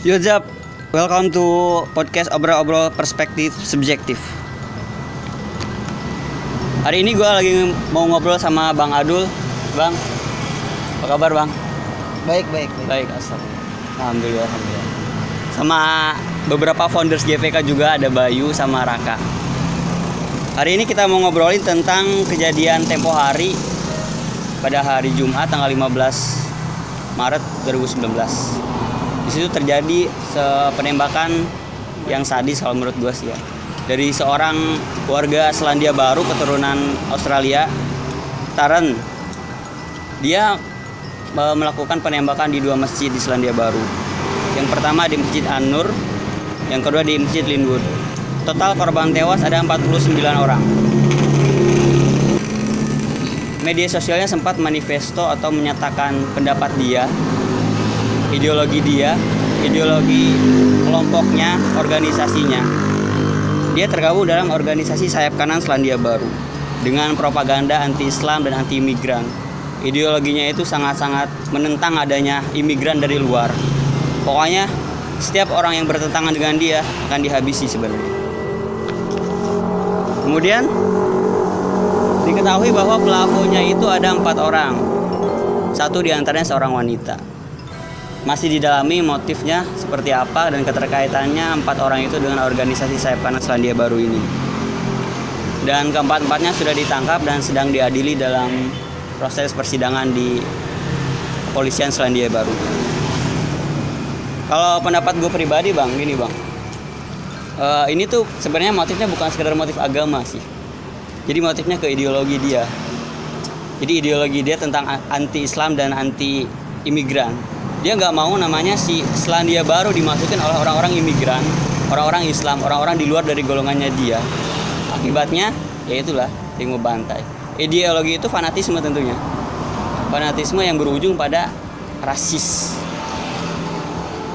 Yo Zap, welcome to podcast obrol-obrol perspektif subjektif. Hari ini gue lagi mau ngobrol sama Bang Adul. Bang, apa kabar Bang? Baik, baik, baik. Baik. Alhamdulillah, alhamdulillah. Sama beberapa founders GPK juga ada Bayu sama Raka. Hari ini kita mau ngobrolin tentang kejadian tempo hari pada hari Jumat tanggal 15 Maret 2019. Di situ terjadi penembakan yang sadis kalau menurut gue sih ya. Dari seorang warga Selandia Baru keturunan Australia, Taren. Dia e, melakukan penembakan di dua masjid di Selandia Baru. Yang pertama di Masjid An-Nur, yang kedua di Masjid Linwood. Total korban tewas ada 49 orang. Media sosialnya sempat manifesto atau menyatakan pendapat dia, ideologi dia, ideologi kelompoknya, organisasinya. Dia tergabung dalam organisasi sayap kanan Selandia Baru dengan propaganda anti-Islam dan anti-imigran. Ideologinya itu sangat-sangat menentang adanya imigran dari luar. Pokoknya setiap orang yang bertentangan dengan dia akan dihabisi sebenarnya. Kemudian diketahui bahwa pelakunya itu ada empat orang. Satu di antaranya seorang wanita. Masih didalami motifnya seperti apa dan keterkaitannya empat orang itu dengan organisasi sayap kanan Selandia Baru ini. Dan keempat-empatnya sudah ditangkap dan sedang diadili dalam proses persidangan di kepolisian Selandia Baru. Kalau pendapat gue pribadi bang, gini bang, Eh, ini tuh sebenarnya motifnya bukan sekedar motif agama sih. Jadi motifnya ke ideologi dia. Jadi ideologi dia tentang anti Islam dan anti imigran. Dia nggak mau namanya si Selandia Baru dimasukin oleh orang-orang imigran, orang-orang Islam, orang-orang di luar dari golongannya dia. Akibatnya ya itulah yang bantai. Ideologi itu fanatisme tentunya. Fanatisme yang berujung pada rasis.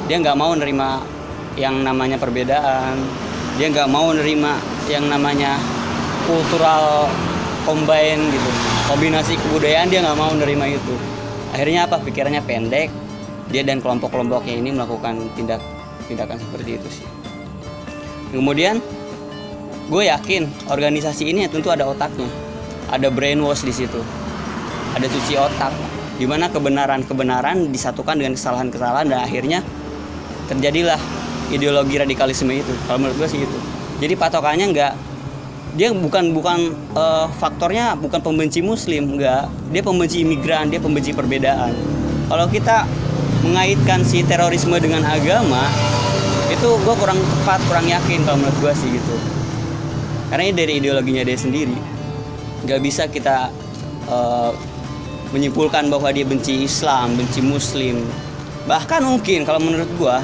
Dia nggak mau nerima yang namanya perbedaan. Dia nggak mau nerima yang namanya kultural combine gitu kombinasi kebudayaan dia nggak mau nerima itu akhirnya apa pikirannya pendek dia dan kelompok-kelompoknya ini melakukan tindak tindakan seperti itu sih. Kemudian gue yakin organisasi ini tentu ada otaknya. Ada brainwash di situ. Ada cuci otak. Di mana kebenaran kebenaran disatukan dengan kesalahan kesalahan dan akhirnya terjadilah ideologi radikalisme itu. Kalau menurut gue sih itu jadi patokannya nggak dia bukan bukan eh, faktornya bukan pembenci muslim enggak dia pembenci imigran dia pembenci perbedaan kalau kita mengaitkan si terorisme dengan agama itu gue kurang tepat kurang yakin kalau menurut gue sih gitu karena ini dari ideologinya dia sendiri nggak bisa kita eh, menyimpulkan bahwa dia benci Islam benci Muslim bahkan mungkin kalau menurut gue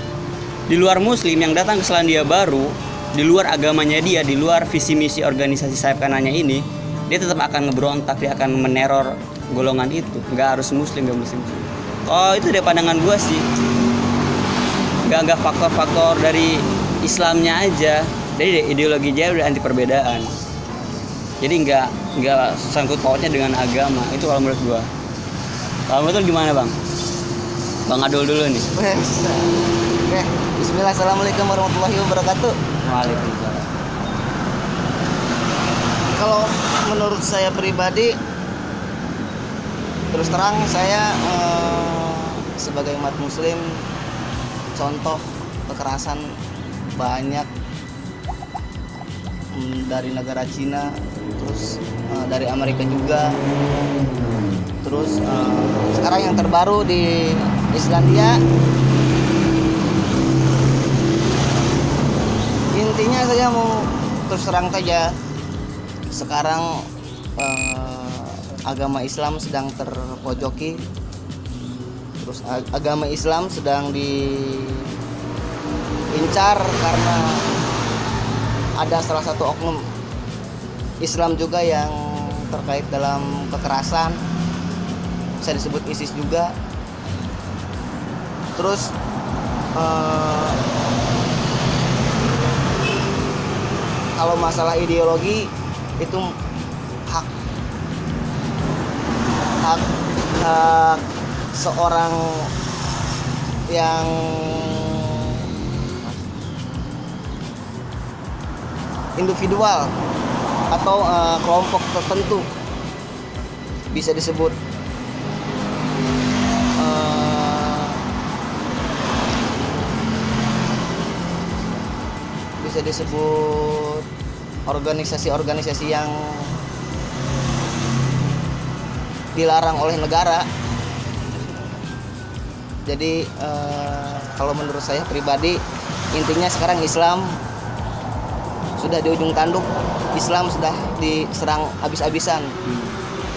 di luar Muslim yang datang ke Selandia Baru di luar agamanya dia, di luar visi misi organisasi sayap kanannya ini, dia tetap akan ngeberontak, dia akan meneror golongan itu. Nggak harus muslim, nggak muslim. Oh itu dari pandangan gue sih. Nggak nggak faktor-faktor dari Islamnya aja. Jadi ideologi dia udah anti perbedaan. Jadi nggak nggak sangkut pautnya dengan agama. Itu kalau menurut gue. Kalau menurut gimana bang? Bang Adul dulu nih. Oke, Bismillah, Assalamualaikum warahmatullahi wabarakatuh. Waalaikumsalam. Kalau menurut saya pribadi, terus terang saya eh, sebagai umat Muslim, contoh kekerasan banyak mm, dari negara Cina, terus eh, dari Amerika juga, terus eh, sekarang yang terbaru di Islandia. Intinya saya mau terus terang saja sekarang eh, agama Islam sedang terpojoki terus ag- agama Islam sedang diincar karena ada salah satu oknum Islam juga yang terkait dalam kekerasan. Bisa disebut ISIS juga. Terus eh, kalau masalah ideologi itu hak hak hak seorang yang individual atau uh, kelompok tertentu bisa disebut uh, bisa disebut organisasi-organisasi yang dilarang oleh negara. Jadi eh, kalau menurut saya pribadi intinya sekarang Islam sudah di ujung tanduk, Islam sudah diserang habis-habisan.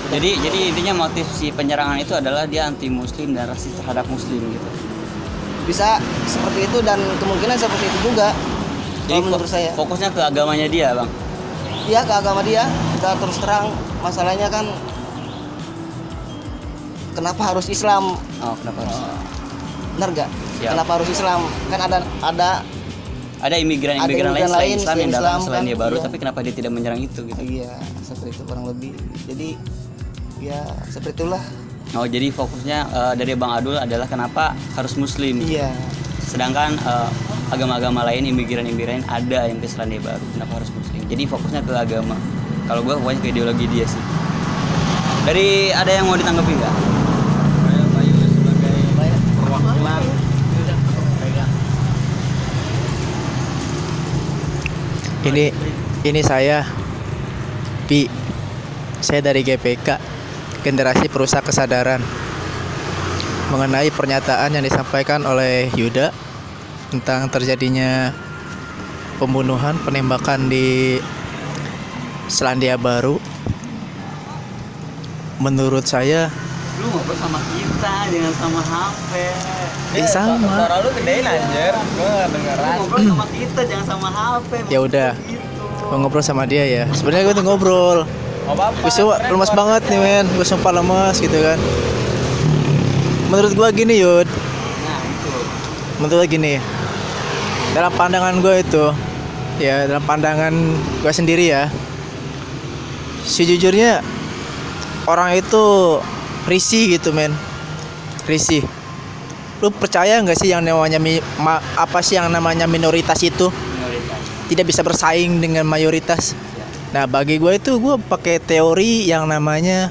Jadi jadi intinya motif si penyerangan itu adalah dia anti muslim dan rasis terhadap muslim gitu. Bisa seperti itu dan kemungkinan seperti itu juga. Jadi kalau menurut saya. fokusnya ke agamanya dia, Bang. Iya ke agama dia kita terus terang masalahnya kan kenapa harus Islam Oh, kenapa harus? Benar gak? Siap. Kenapa harus Islam? Kan ada ada Ada imigran-imigran Ada lain imigran selain lain Islam selain yang datang selain kan, dia baru, iya. tapi kenapa dia tidak menyerang itu gitu? iya seperti itu kurang lebih. Jadi ya seperti itulah. Oh, jadi fokusnya eh, dari Bang Adul adalah kenapa harus muslim. Iya. Sedangkan eh, agama-agama lain, imigran-imigran ada yang ke Selandia Baru, kenapa harus muslim? Jadi fokusnya ke agama. Kalau gua fokusnya ke ideologi dia sih. Dari ada yang mau ditanggapi nggak? Ini ini saya Pi. Saya dari GPK, Generasi Perusak Kesadaran. Mengenai pernyataan yang disampaikan oleh Yuda tentang terjadinya pembunuhan, penembakan di Selandia Baru. Menurut saya Lu ngobrol sama kita, jangan sama HP. Eh, sama. Suara lu gedein anjir Gue gak Lu dengeran ngobrol sama kita, jangan sama HP. Ya udah. Gitu. mau ngobrol sama dia ya. Sebenarnya gue tuh ngobrol. Gue sumpah lemas banget nih men Gue sumpah lemas gitu kan Menurut gue gini Yud Nah, itu. Menurut gue gini Dalam pandangan gue itu Ya dalam pandangan gue sendiri ya Sejujurnya Orang itu Risih gitu men. Risih. Lu percaya nggak sih yang namanya ma- Apa sih yang namanya minoritas itu? Minoritas. Tidak bisa bersaing dengan mayoritas. Ya. Nah bagi gue itu gue pakai teori yang namanya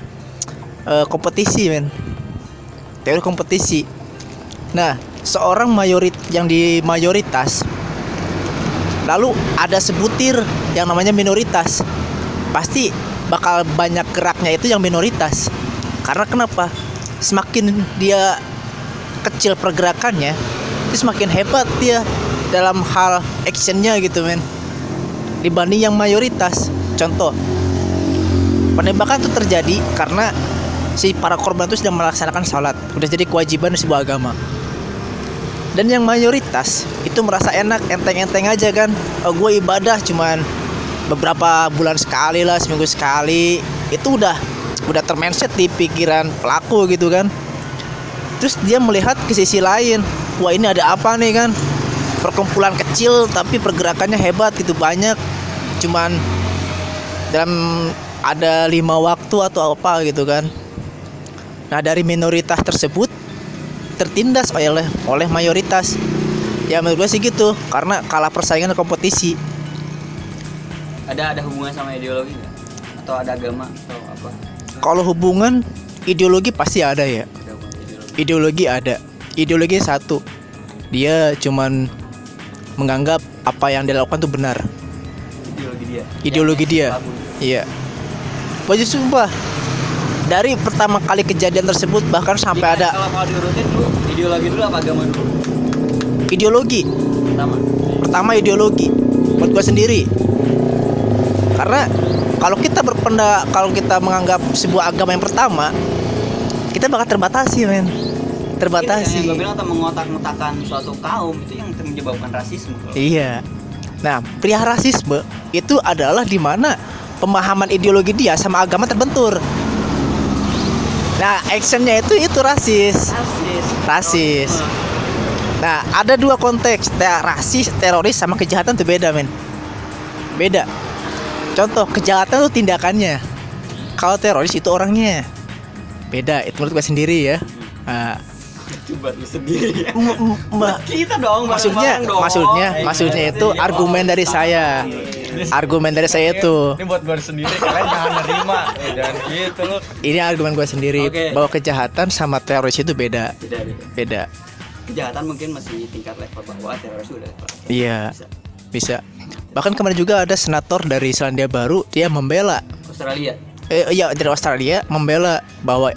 eh, kompetisi men. Teori kompetisi. Nah seorang mayorit yang di mayoritas Lalu ada sebutir yang namanya minoritas Pasti bakal banyak geraknya itu yang minoritas Karena kenapa? Semakin dia kecil pergerakannya itu semakin hebat dia dalam hal actionnya gitu men dibanding yang mayoritas. Contoh, penembakan itu terjadi karena si para korban itu sedang melaksanakan sholat, udah jadi kewajiban sebuah agama. Dan yang mayoritas itu merasa enak, enteng-enteng aja kan. Oh, gue ibadah cuman beberapa bulan sekali lah, seminggu sekali. Itu udah udah termenset di pikiran pelaku gitu kan. Terus dia melihat ke sisi lain, wah ini ada apa nih kan? Perkumpulan kecil tapi pergerakannya hebat gitu banyak. Cuman dalam ada lima waktu atau apa gitu kan. Nah dari minoritas tersebut tertindas oleh oleh mayoritas. Ya menurut gue sih gitu, karena kalah persaingan kompetisi. Ada ada hubungan sama ideologi nggak? Atau ada agama atau apa? Kalau hubungan ideologi pasti ada ya. Ideologi. Ada. Ideologi satu. Dia cuman menganggap apa yang dia lakukan itu benar. Ideologi dia. Ideologi dia. Iya. Baju sumpah. Dari pertama kali kejadian tersebut bahkan sampai Jadi, ada Kalau mau diurutin dulu, ideologi dulu apa agama dulu? ideologi. Pertama. Pertama ideologi. Buat gua sendiri. Karena kalau kita berpendak kalau kita menganggap sebuah agama yang pertama, kita bakal terbatasi, men. Terbatasi. Yang gue bilang atau mengotak-ngotakan suatu kaum itu yang menyebabkan rasisme. kalau- Iya. Nah, pria rasisme itu adalah di mana pemahaman ideologi dia sama agama terbentur. Nah, actionnya itu itu rasis. Rasis. Rasis. Nah, ada dua konteks, te- rasis, teroris sama kejahatan itu beda, men. Beda. Contoh, kejahatan itu tindakannya. Kalau teroris itu orangnya. Beda, itu menurut gue sendiri ya. Nah, Coba lu sendiri. ma- Kita dong, maksudnya bareng-bareng dong. maksudnya Eh, maksudnya itu iya, argumen dari saya argumen dari saya itu Ini buat gue sendiri kalian jangan nerima. Eh, jangan gitu lu. ini argumen gue sendiri Oke. bahwa kejahatan sama teroris itu beda beda beda beda kejahatan mungkin masih tingkat level bawah teroris udah level iya Bisa. bisa bahkan kemarin juga ada senator dari Selandia Baru dia membela. Australia. Eh iya dari Australia membela bahwa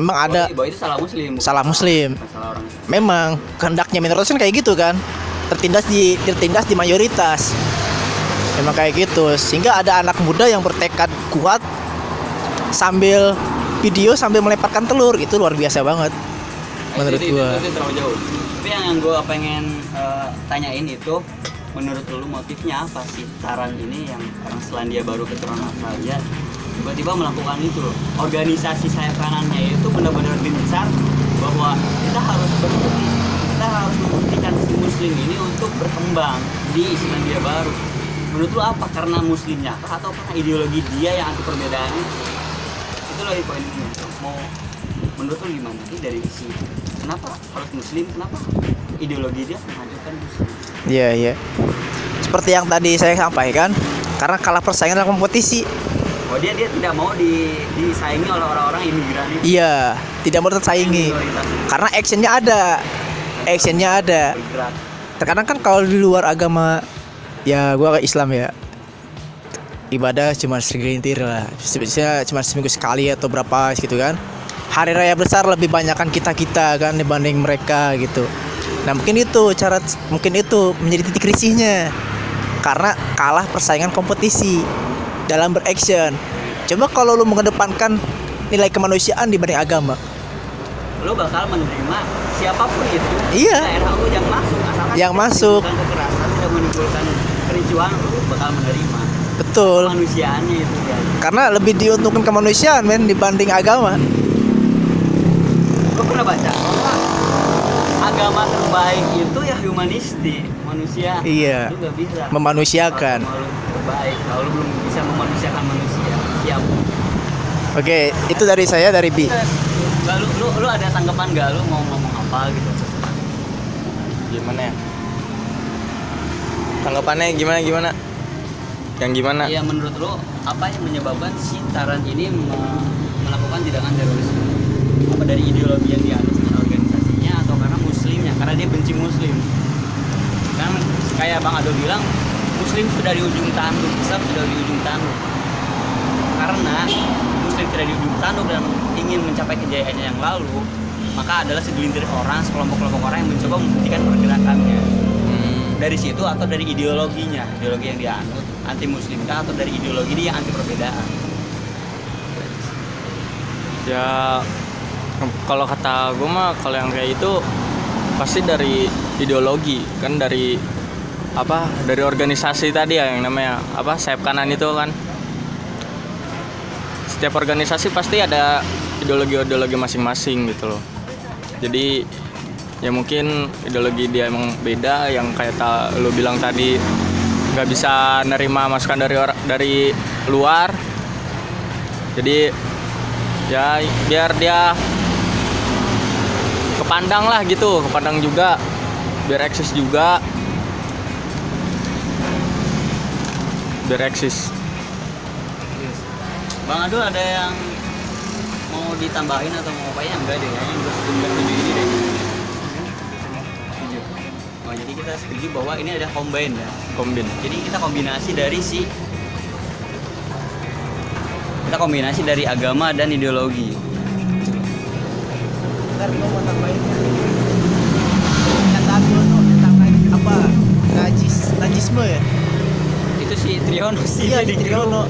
memang ada bahwa, itu salah muslim Salah muslim. bukan salah orang. Memang kehendaknya minoritas kan kayak gitu kan. Tertindas di tertindas di mayoritas. Memang kayak gitu. Sehingga ada anak muda yang bertekad kuat sambil video sambil melemparkan telur. Itu luar biasa banget menurut itu, itu, gua. itu, itu terlalu jauh. Tapi yang, gue pengen eh, tanyain itu menurut lu motifnya apa sih? Taran ini yang orang Selandia Baru keturunan Australia tiba-tiba melakukan itu loh. organisasi sayap kanannya itu benar-benar besar bahwa kita harus berbukti kita harus membuktikan si muslim ini untuk berkembang di Selandia Baru. Menurut lu apa? Karena muslimnya atau karena ideologi dia yang anti perbedaan itu lagi poin ini mau menurut lu gimana sih dari si kenapa harus muslim? Kenapa ideologi dia memajukan iya iya. Seperti yang tadi saya sampaikan karena kalah persaingan dalam kompetisi. Oh dia dia tidak mau di, disaingi oleh orang-orang imigran. Itu iya tidak mau tersaingi. Karena actionnya ada. Actionnya ada. Terkadang kan kalau di luar agama ya gua ke Islam ya. Ibadah cuma segelintir lah. Biasanya cuma seminggu sekali atau berapa gitu kan. Hari raya besar lebih banyakkan kita kita kan dibanding mereka gitu nah mungkin itu cara mungkin itu menjadi titik risihnya. Karena kalah persaingan kompetisi dalam beraction. Coba kalau lu mengedepankan nilai kemanusiaan dibanding agama. Lo bakal menerima siapa pun itu. Iya. daerah lu yang masuk asalkan Yang masuk. kekerasan tidak menimbulkan kericuan lu bakal menerima betul. kemanusiaannya itu ya. Karena lebih diuntungkan kemanusiaan men dibanding agama. Gue pernah baca agama terbaik itu ya humanistik manusia Iya. lu gak bisa Memanusiakan. Kalau terbaik kalau lu belum bisa memanusiakan manusia siap oke itu dari saya dari Bi Gak, lu, lu, lu ada tanggapan gak lu mau ngomong apa gitu Gimana ya? Tanggapannya gimana gimana? Yang gimana? Iya menurut lu apa yang menyebabkan si Taran ini me- melakukan tindakan terorisme? Apa dari ideologi yang dianut dengan organisasinya atau karena muslimnya? Karena dia benci muslim. Kan kayak Bang Ado bilang muslim sudah di ujung tanduk, Islam sudah di ujung tanduk. Karena muslim sudah di ujung tanduk dan ingin mencapai kejayaannya yang lalu, maka adalah segelintir orang, sekelompok-kelompok orang yang mencoba membuktikan pergerakannya Hmm, dari situ atau dari ideologinya ideologi yang dianut anti muslimkah atau dari ideologi dia yang anti perbedaan ya kalau kata gue mah kalau yang kayak itu pasti dari ideologi kan dari apa dari organisasi tadi ya yang namanya apa sayap kanan itu kan. Setiap organisasi pasti ada ideologi-ideologi masing-masing gitu loh. Jadi ya mungkin ideologi dia emang beda yang kayak ta, lu bilang tadi nggak bisa nerima masukan dari dari luar. Jadi ya biar dia kepandang lah gitu kepandang juga. Biar eksis juga. Biar eksis. Bang Adul ada yang mau ditambahin atau mau apa ya? Enggak deh kayaknya udah setuju setuju ini deh. Oh jadi kita setuju bahwa ini ada combine ya? Kombin jadi kita kombinasi dari si kita kombinasi dari agama dan ideologi Gua mau tambahin. Aku lo tambahin apa? Najis Najisme ya? Itu si Triono sih Iya di Triono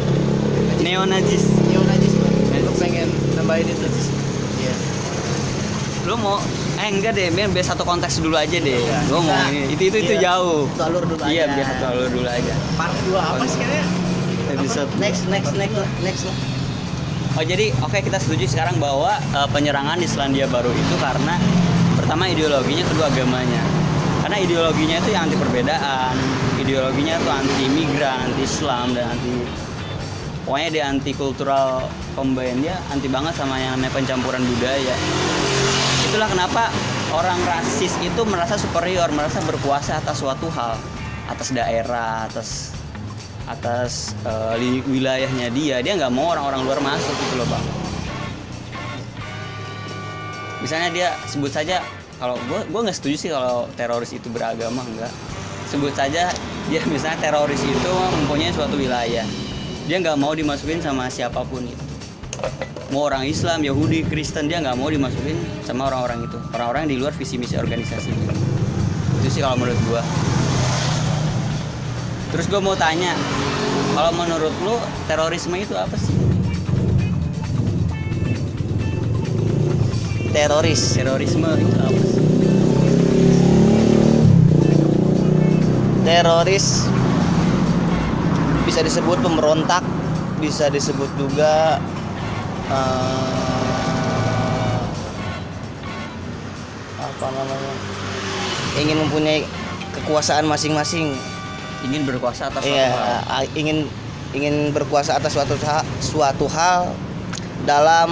neonazis Yo Najisme Gue pengen tambahin itu. Iya. Lu mau eh enggak deh biar biar satu konteks dulu aja deh. Iya. gua mau Bisa. ini. Itu itu itu Iya. jauh. Satu alur dulu iya aja. biar satu alur dulu aja. Part 2 apa sih kayaknya? Episode next next next next lah oh jadi oke kita setuju sekarang bahwa eh, penyerangan di Selandia Baru itu karena pertama ideologinya kedua agamanya. Karena ideologinya itu yang anti perbedaan ideologinya itu anti imigran anti Islam dan anti pokoknya dia anti kultural combine dia anti banget sama yang namanya pencampuran budaya. Itulah kenapa orang rasis itu merasa superior merasa berkuasa atas suatu hal atas daerah atas atas li- wilayahnya dia. Dia nggak mau orang-orang luar masuk gitu loh bang. Misalnya dia sebut saja kalau gue gue nggak setuju sih kalau teroris itu beragama enggak sebut saja dia misalnya teroris itu mempunyai suatu wilayah. Dia nggak mau dimasukin sama siapa pun itu. Mau orang Islam Yahudi Kristen dia nggak mau dimasukin sama orang-orang itu. Orang-orang di luar visi misi organisasi itu. Sih kalau menurut gue terus gue mau tanya kalau menurut lu terorisme itu apa sih? Teroris terorisme itu apa sih? Teroris bisa disebut pemberontak bisa disebut juga eh, apa namanya ingin mempunyai kekuasaan masing-masing ingin berkuasa atas suatu iya hal. a- ingin ingin berkuasa atas suatu ha- suatu hal dalam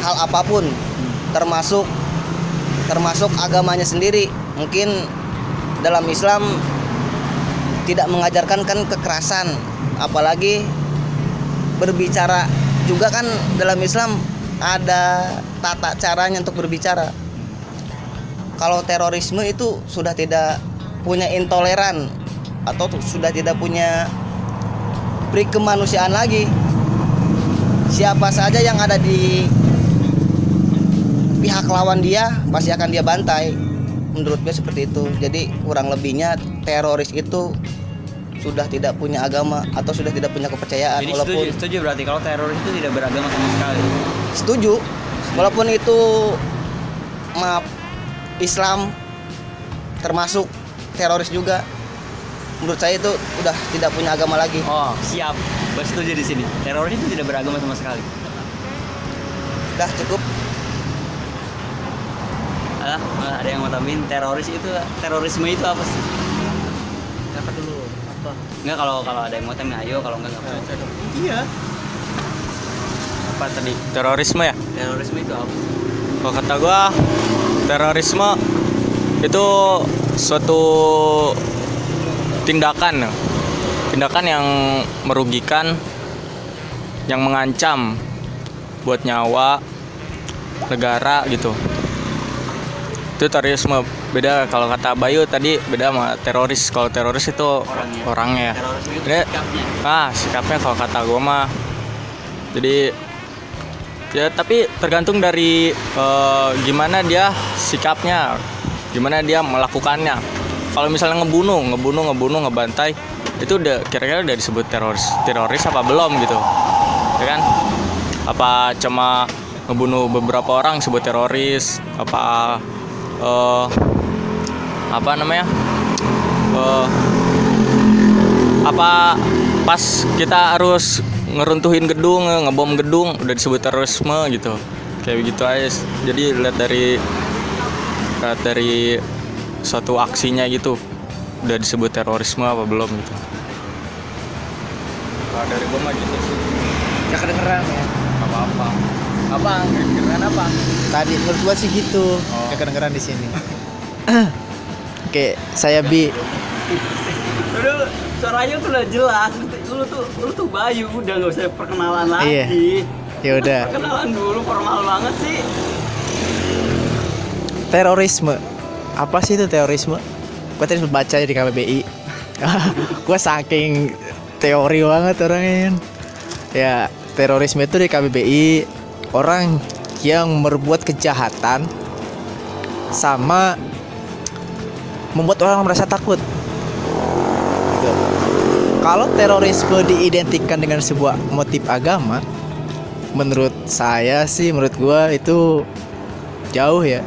hal apa pun termasuk termasuk agamanya sendiri. Mungkin dalam Islam tidak mengajarkan kan kekerasan apalagi berbicara juga kan dalam Islam ada tata caranya untuk berbicara. Kalau terorisme itu sudah tidak punya intoleran atau sudah tidak punya pri kemanusiaan lagi. Siapa saja yang ada di pihak lawan dia pasti akan dia bantai. Menurut gue seperti itu. Jadi kurang lebihnya teroris itu sudah tidak punya agama atau sudah tidak punya kepercayaan Jadi walaupun setuju, setuju berarti kalau teroris itu tidak beragama sama sekali. setuju. Walaupun itu maaf Islam termasuk teroris juga menurut saya itu udah tidak punya agama lagi Oh, siap. Gue setuju di sini. Teroris itu tidak beragama sama sekali. udah cukup Ah, malah ada yang mau tambahin teroris itu terorisme itu apa sih? Apa dulu? Apa? Enggak kalau kalau ada yang mau tambahin ayo kalau enggak enggak apa-apa. Iya. apa tadi terorisme ya Terorisme itu apa? kalau kata gua terorisme itu suatu tindakan tindakan yang merugikan yang mengancam buat nyawa negara gitu. Itu terorisme. Beda kalau kata Bayu tadi beda sama teroris. Kalau teroris itu Orangnya. orangnya. Itu sikapnya. ah sikapnya kalau kata gue mah. Jadi ya tapi tergantung dari eh, gimana dia sikapnya gimana dia melakukannya? Kalau misalnya ngebunuh ngebunuh ngebunuh ngebantai itu udah kira-kira udah disebut teroris teroris apa belum gitu? Ya kan? Apa cuma ngebunuh beberapa orang disebut teroris? Apa eh apa namanya? Eh apa pas kita harus ngeruntuhin gedung ngebom gedung udah disebut terorisme gitu. Kayak begitu aja jadi lihat dari lihat dari suatu aksinya gitu udah disebut terorisme apa belum gitu kalau dari gua mah gitu sih Gak kedengeran ya. apa apa apa kedengeran apa Tadi menurut gua sih gitu. Oh. Gak kedengeran di sini. Oke, saya Bi. Udah, suaranya tuh udah jelas. Lu tuh lu tuh Bayu udah nggak usah perkenalan lagi. Iya. Ya udah. Perkenalan dulu formal banget sih. Terorisme. Apa sih itu terorisme? Gua tadi baca di KBBI. gua saking teori banget orangnya. Ya, terorisme itu di KBBI orang yang berbuat kejahatan sama membuat orang merasa takut. Gitu. Kalau terorisme diidentikan dengan sebuah motif agama, menurut saya sih, menurut gua itu jauh ya,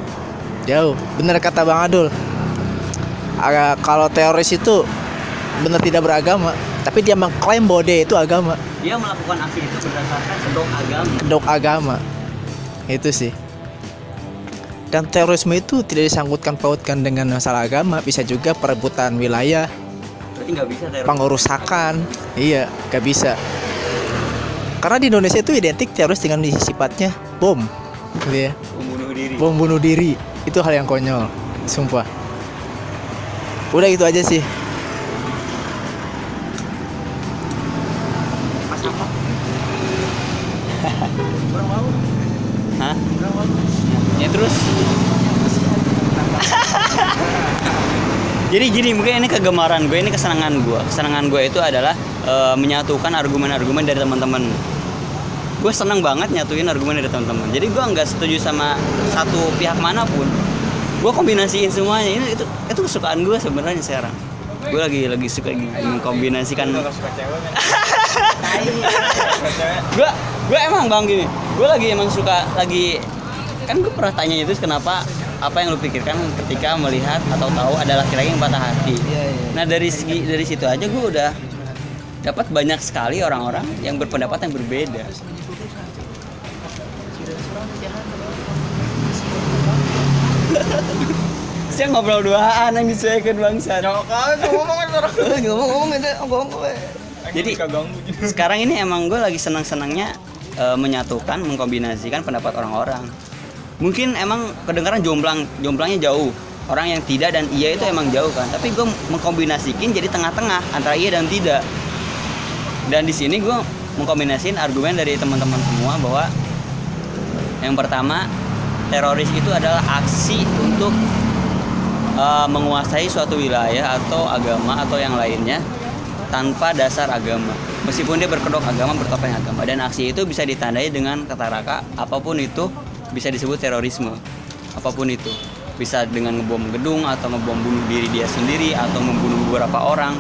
jauh. Bener kata Bang Adul. Aga- kalau teroris itu benar tidak beragama, tapi dia mengklaim bahwa dia itu agama, Dia melakukan aksi itu berdasarkan kedok agama. kedok agama. Itu sih. Dan terorisme itu tidak disangkutkan pautkan dengan masalah agama, bisa juga perebutan wilayah, Berarti nggak bisa teroris. pengurusakan iya gak bisa karena di Indonesia itu identik teroris dengan sifatnya bom gitu ya Membunuh diri. bom bunuh diri itu hal yang konyol sumpah udah gitu aja sih Mas apa? Hah? Ya terus? Jadi gini, mungkin ini kegemaran gue, ini kesenangan gue. Kesenangan gue itu adalah e, menyatukan argumen-argumen dari teman-teman gue seneng banget nyatuin argumen dari teman-teman. Jadi gue nggak setuju sama satu pihak mana pun. Gue kombinasiin semuanya. Ini itu itu kesukaan gue sebenarnya sekarang. Gue lagi lagi suka mengkombinasikan gue gue emang bang gini. Gue lagi emang suka lagi kan gue pernah tanya itu kenapa? Apa yang lu pikirkan ketika melihat atau tahu ada laki-laki yang patah hati? Iya, iya. nah dari segi dari situ aja gue udah dapat banyak sekali orang-orang yang berpendapat yang berbeda. Saya ngobrol duaan yang disesuaikan bangsa ngomong-ngomong itu ngomong jadi sekarang ini emang gue lagi senang-senangnya eh, menyatukan mengkombinasikan pendapat orang-orang. Mungkin emang kedengaran jomplang jomplangnya jauh. Orang yang tidak dan iya itu emang jauh kan. Tapi gue mengkombinasikan jadi tengah-tengah antara iya dan tidak dan di sini gue mengkombinasikan argumen dari teman-teman semua bahwa yang pertama teroris itu adalah aksi untuk eh, menguasai suatu wilayah atau agama atau yang lainnya tanpa dasar agama. Meskipun dia berkedok agama bertopeng agama. Dan aksi itu bisa ditandai dengan kata raka apa pun itu bisa disebut terorisme. Apa pun itu. Bisa dengan ngebom gedung atau ngebom bunuh diri dia sendiri atau membunuh beberapa orang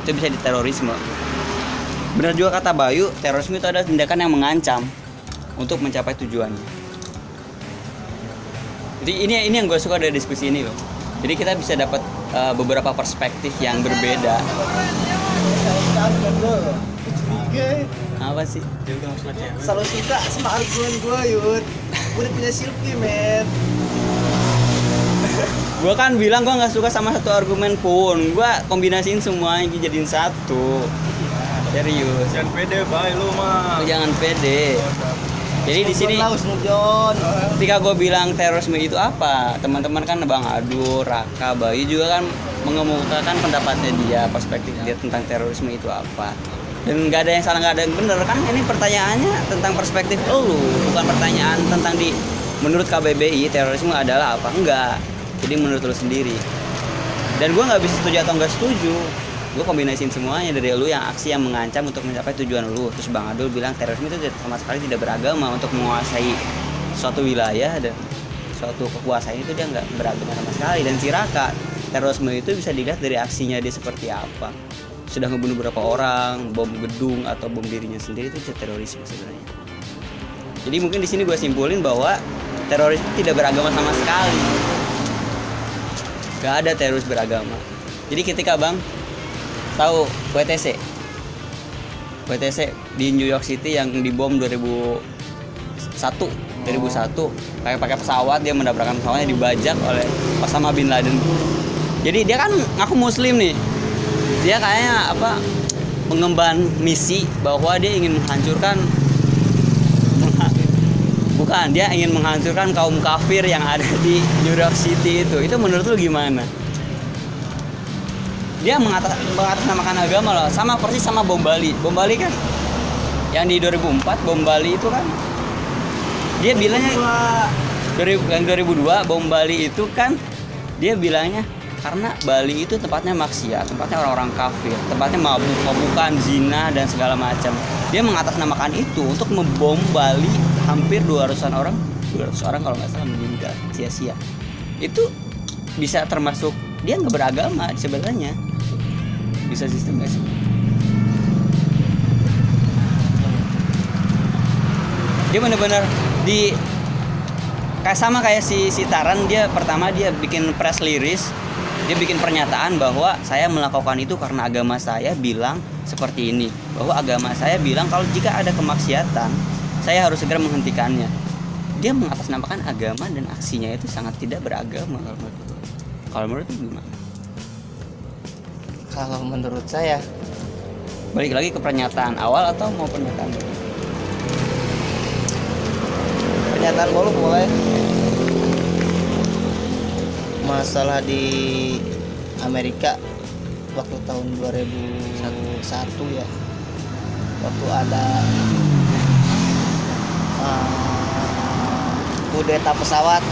itu bisa diterorisme benar juga kata Bayu terorisme itu adalah tindakan yang mengancam untuk mencapai tujuannya. Jadi ini ini yang gue suka dari diskusi ini loh. Jadi kita bisa dapat eh, beberapa perspektif yang berbeda. Apa sih? Selalu suka sama argumen gue Yud. Gue udah punya Silvi men. Gue kan bilang gue nggak suka sama satu argumen pun. Gue kombinasiin semuanya jadiin satu serius. Jangan pede, bye lu mah. Lu jangan pede. Jadi di sini ketika gue bilang terorisme itu apa? Teman-teman kan bang Adu Raka Bayu juga kan mengemukakan pendapatnya dia perspektif dia tentang terorisme itu apa. Dan nggak ada yang salah nggak ada yang bener kan ini pertanyaannya tentang perspektif lu bukan pertanyaan tentang di menurut KBBI terorisme adalah apa? Enggak jadi menurut lu sendiri. Dan gue nggak bisa setuju atau nggak setuju gue kombinasiin semuanya dari lu yang aksi yang mengancam untuk mencapai tujuan lu. Terus bang Adul bilang terorisme itu sama sekali tidak beragama. Untuk menguasai suatu wilayah dan suatu kekuasaan itu dia nggak beragama sama sekali. Dan si Raka terorisme itu bisa dilihat dari aksinya dia seperti apa. Sudah ngebunuh beberapa orang bom gedung atau bom dirinya sendiri itu terorisme sebenarnya. Jadi mungkin di sini gue simpulin bahwa teroris tidak beragama sama sekali. Gak ada teroris beragama. Jadi ketika bang tahu WTC WTC di New York City yang dibom 2001 2001 pakai pakai pesawat dia mendapatkan pesawatnya dibajak oleh Osama bin Laden. Jadi dia kan ngaku muslim nih. Dia kayaknya apa mengemban misi bahwa dia ingin menghancurkan mengha- bukan dia ingin menghancurkan kaum kafir yang ada di New York City itu. Itu menurut lu gimana dia mengatas mengatasnamakan agama loh sama persis sama bom Bali bom Bali kan yang di 2004 bom Bali itu kan dia bilangnya 2000 yang 2002 bom Bali itu kan dia bilangnya karena Bali itu tempatnya maksiat, tempatnya orang-orang kafir, tempatnya mabuk, mabukan, zina dan segala macam. Dia mengatasnamakan itu untuk membom Bali hampir 200-an orang, 200 orang kalau nggak salah meninggal sia-sia. Itu bisa termasuk dia nggak beragama sebenarnya. Bisa sistem sih? Dia benar-benar di kayak sama kayak si si Taran dia pertama dia bikin press release dia bikin pernyataan bahwa saya melakukan itu karena agama saya bilang seperti ini bahwa agama saya bilang kalau jika ada kemaksiatan saya harus segera menghentikannya dia mengatasnamakan agama dan aksinya itu sangat tidak beragama kalau menurut lu gimana kalau menurut saya balik lagi ke pernyataan awal atau mau pernyataan? Baru? pernyataan boleh boleh. Masalah di Amerika waktu tahun 2001 ya. Waktu ada uh, kudeta pesawat.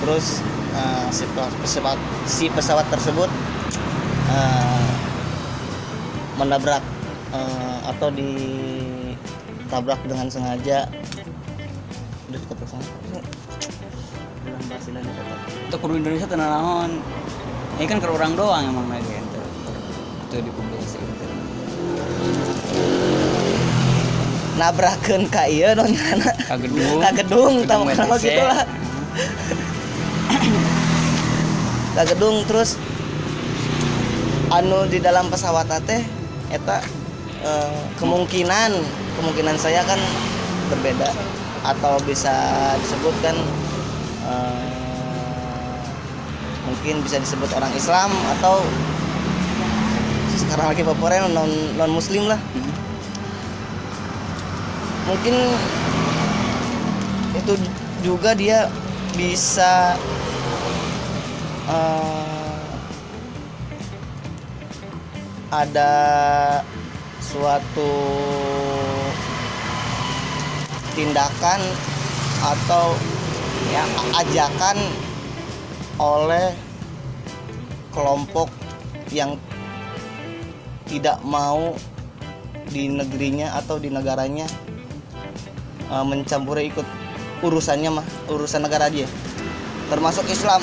Terus eh, si pe- pesawat si pesawat tersebut eh, menabrak eh, atau ditabrak dengan sengaja udah cukup ke sana dalam bahasa Indonesia. Untuk Indonesia tenang naon. Ini kan kru orang doang emang lagi ente. Itu dipublikasi itu. nabrakeun ka ieu non nyana Ka gedung. ka gedung Gedung kenapa gitu lah ka gedung terus anu di dalam pesawat teh eta eh, kemungkinan kemungkinan saya kan berbeda atau bisa disebutkan eh, mungkin bisa disebut orang Islam atau sekarang lagi populer non non muslim lah. Mungkin itu juga dia bisa eh, ada suatu tindakan atau ya ajakan oleh kelompok yang tidak mau di negerinya atau di negaranya uh, mencampuri ikut urusannya mah urusan negara dia. Termasuk Islam.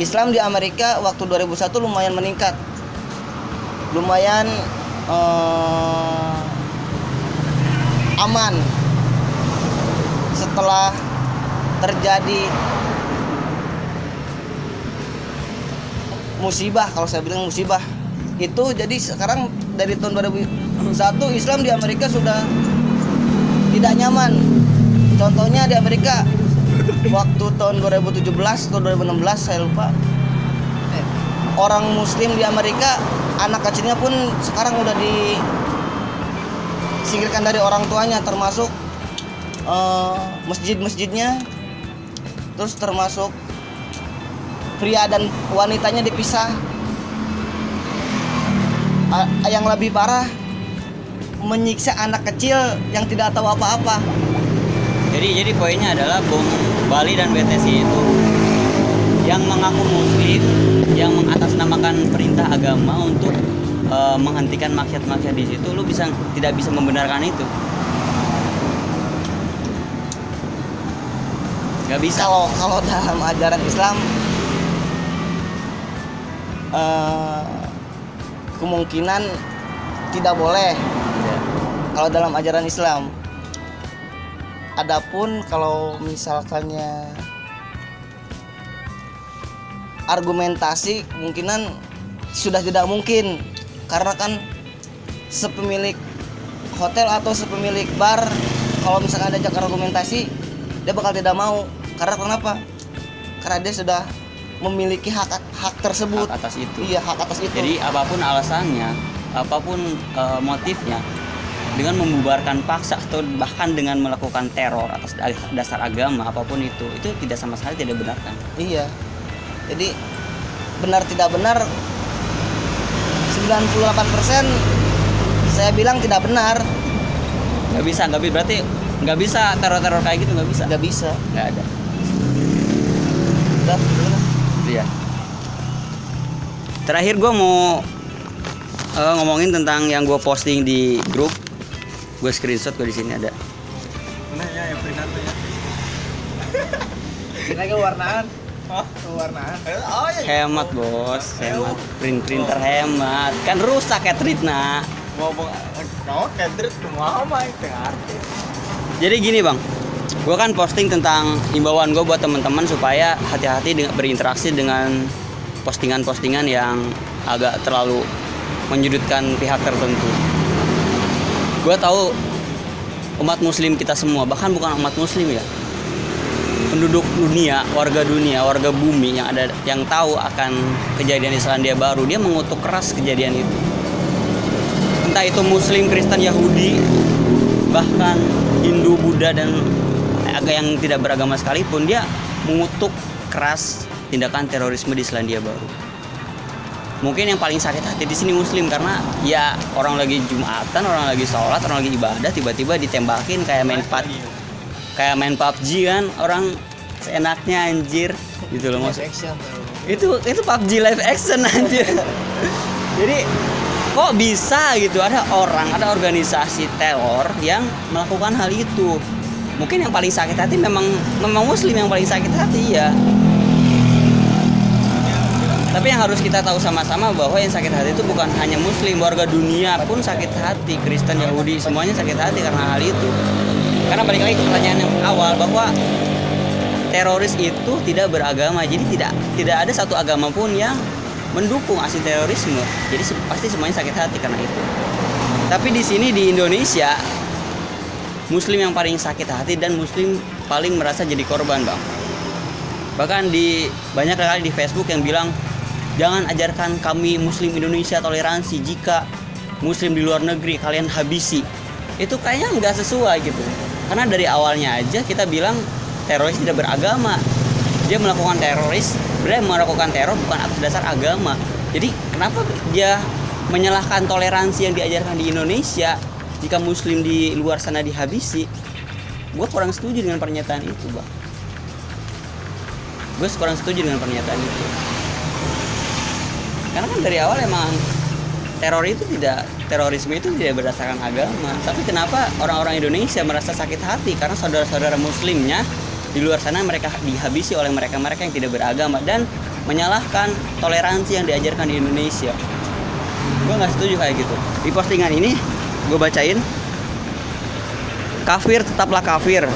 Islam di Amerika waktu 2001 lumayan meningkat lumayan eh, aman setelah terjadi musibah kalau saya bilang musibah. Itu jadi sekarang dari tahun 2001 Islam di Amerika sudah tidak nyaman. Contohnya di Amerika waktu tahun 2017 atau 2016 saya lupa. Eh, orang muslim di Amerika anak kecilnya pun sekarang udah disingkirkan dari orang tuanya termasuk eh, masjid-masjidnya. Terus termasuk pria dan wanitanya dipisah. A- yang lebih parah menyiksa anak kecil yang tidak tahu apa-apa. Jadi jadi poinnya adalah Bung Bali dan BTC itu yang mengaku muslim, yang mengatasnamakan perintah agama untuk eh, menghentikan maksiat-maksiat di situ, lu bisa tidak bisa membenarkan itu. Gak bisa. kalau kalau dalam ajaran Islam eh, kemungkinan tidak boleh kalau dalam ajaran Islam adapun kalau misalkannya argumentasi kemungkinan sudah tidak mungkin karena kan sepemilik hotel atau sepemilik bar kalau misalkan ada ajak argumentasi dia bakal tidak mau karena kenapa karena dia sudah memiliki hak hak tersebut Hak atas itu. iya hak atas itu Jadi apa pun alasannya, apa pun eh, motifnya, dengan membubarkan paksa atau bahkan dengan melakukan teror atas da- dasar agama apa pun itu, itu tidak sama sekali tidak benarkan. Iya. Jadi benar tidak benar 98% saya bilang tidak benar, Nggak bisa, nggak bisa berarti nggak bisa teror-teror kayak gitu nggak bisa. nggak bisa. Nggak ada. Udah, udah. Iya. Terakhir gue mau eh, ngomongin tentang yang gue posting di grup. Gue screenshot gue di sini ada. Nah ya, yang ya. Kita ke warnaan. Oh. Oh ya. Hemat bos, hemat. Print printer hemat. Kan rusak ya Tritna. Mau mau no, kendrit semua mah. Jadi gini bang, gue kan posting tentang imbauan gue buat teman-teman supaya hati-hati dengan berinteraksi dengan postingan-postingan yang agak terlalu menyudutkan pihak tertentu. Gue tahu umat muslim kita semua, bahkan bukan umat muslim ya, penduduk dunia, warga dunia, warga bumi yang ada yang tahu akan kejadian di Selandia Baru, dia mengutuk keras kejadian itu. Entah itu muslim, Kristen, Yahudi, bahkan Hindu, Buddha dan agak yang tidak beragama sekalipun dia mengutuk keras tindakan terorisme di Selandia Baru. Mungkin yang paling sakit hati di sini Muslim karena ya orang lagi jumatan, orang lagi sholat, orang lagi ibadah, tiba-tiba ditembakin kayak main pub, kayak main PUBG kan orang seenaknya anjir. gitu loh maksud action itu itu PUBG live action anjir. Jadi kok bisa gitu? Ada orang ada organisasi teror yang melakukan hal itu. Mungkin yang paling sakit hati memang memang muslim yang paling sakit hati ya tapi yang harus kita tahu sama-sama bahwa yang sakit hati itu bukan hanya muslim warga dunia pun sakit hati. Kristen Yahudi semuanya sakit hati karena hal itu karena balik lagi ke pertanyaan yang awal bahwa teroris itu tidak beragama. Jadi tidak tidak ada satu agama pun yang mendukung aksi terorisme. Jadi pasti semuanya sakit hati karena itu. Tapi di sini di Indonesia muslim yang paling sakit hati dan muslim paling merasa jadi korban bang. Bahkan di banyak kali di Facebook yang bilang jangan ajarkan kami muslim Indonesia toleransi jika muslim di luar negeri kalian habisi. Itu kayaknya nggak sesuai gitu karena dari awalnya aja kita bilang teroris tidak beragama. Dia melakukan teroris dia melakukan teror bukan atas dasar agama. Jadi kenapa dia menyalahkan toleransi yang diajarkan di Indonesia jika muslim di luar sana dihabisi? Gue kurang setuju dengan pernyataan itu bang. Gue kurang setuju dengan pernyataan itu. Karena kan dari awal emang teror itu tidak terorisme itu tidak berdasarkan agama. Tapi kenapa orang-orang Indonesia merasa sakit hati? Karena saudara-saudara muslimnya di luar sana mereka dihabisi oleh mereka-mereka yang tidak beragama dan menyalahkan toleransi yang diajarkan di Indonesia. Gue nggak setuju kayak gitu. Di postingan ini gue bacain kafir tetaplah kafir.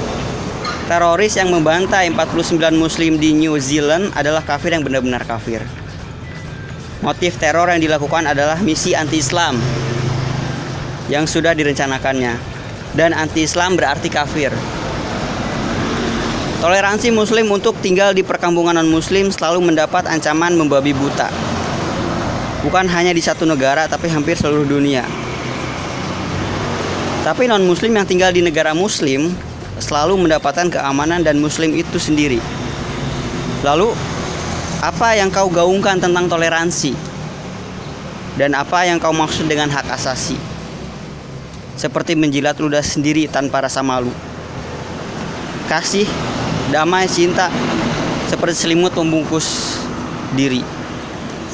Teroris yang membantai 49 muslim di New Zealand adalah kafir yang benar-benar kafir Motif teror yang dilakukan adalah misi anti-Islam yang sudah direncanakannya. Dan anti-Islam berarti kafir. Toleransi muslim untuk tinggal di perkampungan non-muslim selalu mendapat ancaman membabi buta. Bukan hanya di satu negara tapi hampir seluruh dunia. Tapi non-muslim yang tinggal di negara muslim selalu mendapatkan keamanan dan muslim itu sendiri. Lalu apa yang kau gaungkan tentang toleransi? Dan apa yang kau maksud dengan hak asasi? Seperti menjilat ludah sendiri tanpa rasa malu. Kasih, damai, cinta seperti selimut membungkus diri.